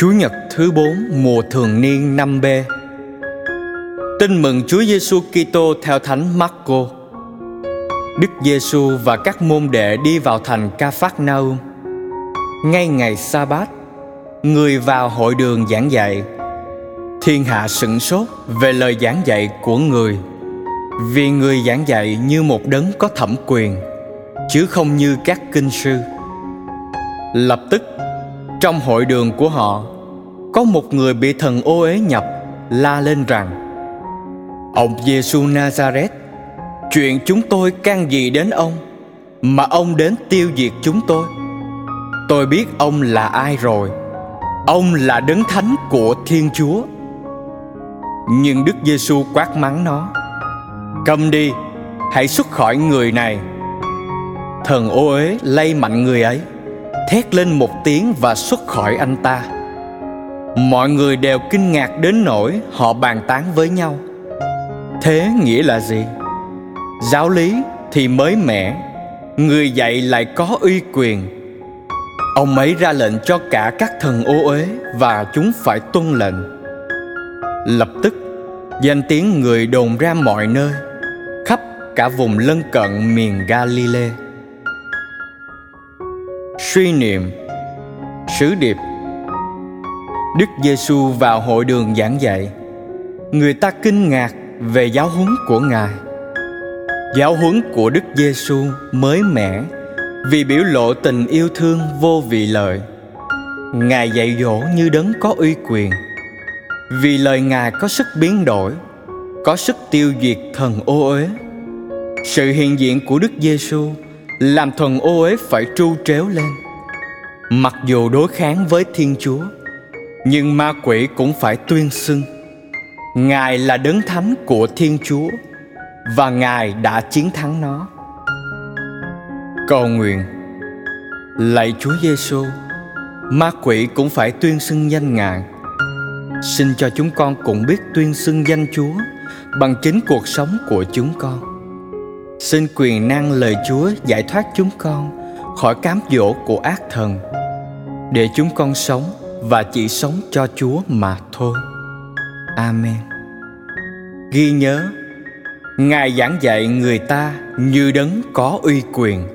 Chúa Nhật thứ 4 mùa thường niên năm b Tin mừng Chúa Giêsu Kitô theo Thánh Marco. Đức Giêsu và các môn đệ đi vào thành Ca Phác Naum. Ngay ngày sa bát, người vào hội đường giảng dạy. Thiên hạ sửng sốt về lời giảng dạy của người, vì người giảng dạy như một đấng có thẩm quyền, chứ không như các kinh sư. Lập tức trong hội đường của họ, có một người bị thần ô uế nhập, la lên rằng, ông Giêsu Nazareth chuyện chúng tôi can gì đến ông, mà ông đến tiêu diệt chúng tôi? Tôi biết ông là ai rồi, ông là đấng thánh của thiên chúa. Nhưng đức giêsu quát mắng nó, cầm đi, hãy xuất khỏi người này. Thần ô uế lay mạnh người ấy thét lên một tiếng và xuất khỏi anh ta. Mọi người đều kinh ngạc đến nỗi họ bàn tán với nhau. Thế nghĩa là gì? Giáo lý thì mới mẻ, người dạy lại có uy quyền. Ông ấy ra lệnh cho cả các thần ô uế và chúng phải tuân lệnh. Lập tức, danh tiếng người đồn ra mọi nơi, khắp cả vùng lân cận miền Galilee suy niệm, sứ điệp. Đức Giêsu vào hội đường giảng dạy, Người ta kinh ngạc về giáo huấn của Ngài. Giáo huấn của Đức Giêsu mới mẻ Vì biểu lộ tình yêu thương vô vị lợi. Ngài dạy dỗ như đấng có uy quyền. Vì lời Ngài có sức biến đổi, Có sức tiêu diệt thần ô uế, Sự hiện diện của Đức Giêsu làm thần ô uế phải tru tréo lên. Mặc dù đối kháng với thiên chúa, nhưng ma quỷ cũng phải tuyên xưng. Ngài là đấng thánh của thiên chúa, và ngài đã chiến thắng nó. Cầu nguyện. Lạy chúa giêsu ma quỷ cũng phải tuyên xưng danh ngài. Xin cho chúng con cũng biết tuyên xưng danh chúa bằng chính cuộc sống của chúng con xin quyền năng lời chúa giải thoát chúng con khỏi cám dỗ của ác thần để chúng con sống và chỉ sống cho Chúa mà thôi. Amen. Ghi nhớ, Ngài giảng dạy người ta như đấng có uy quyền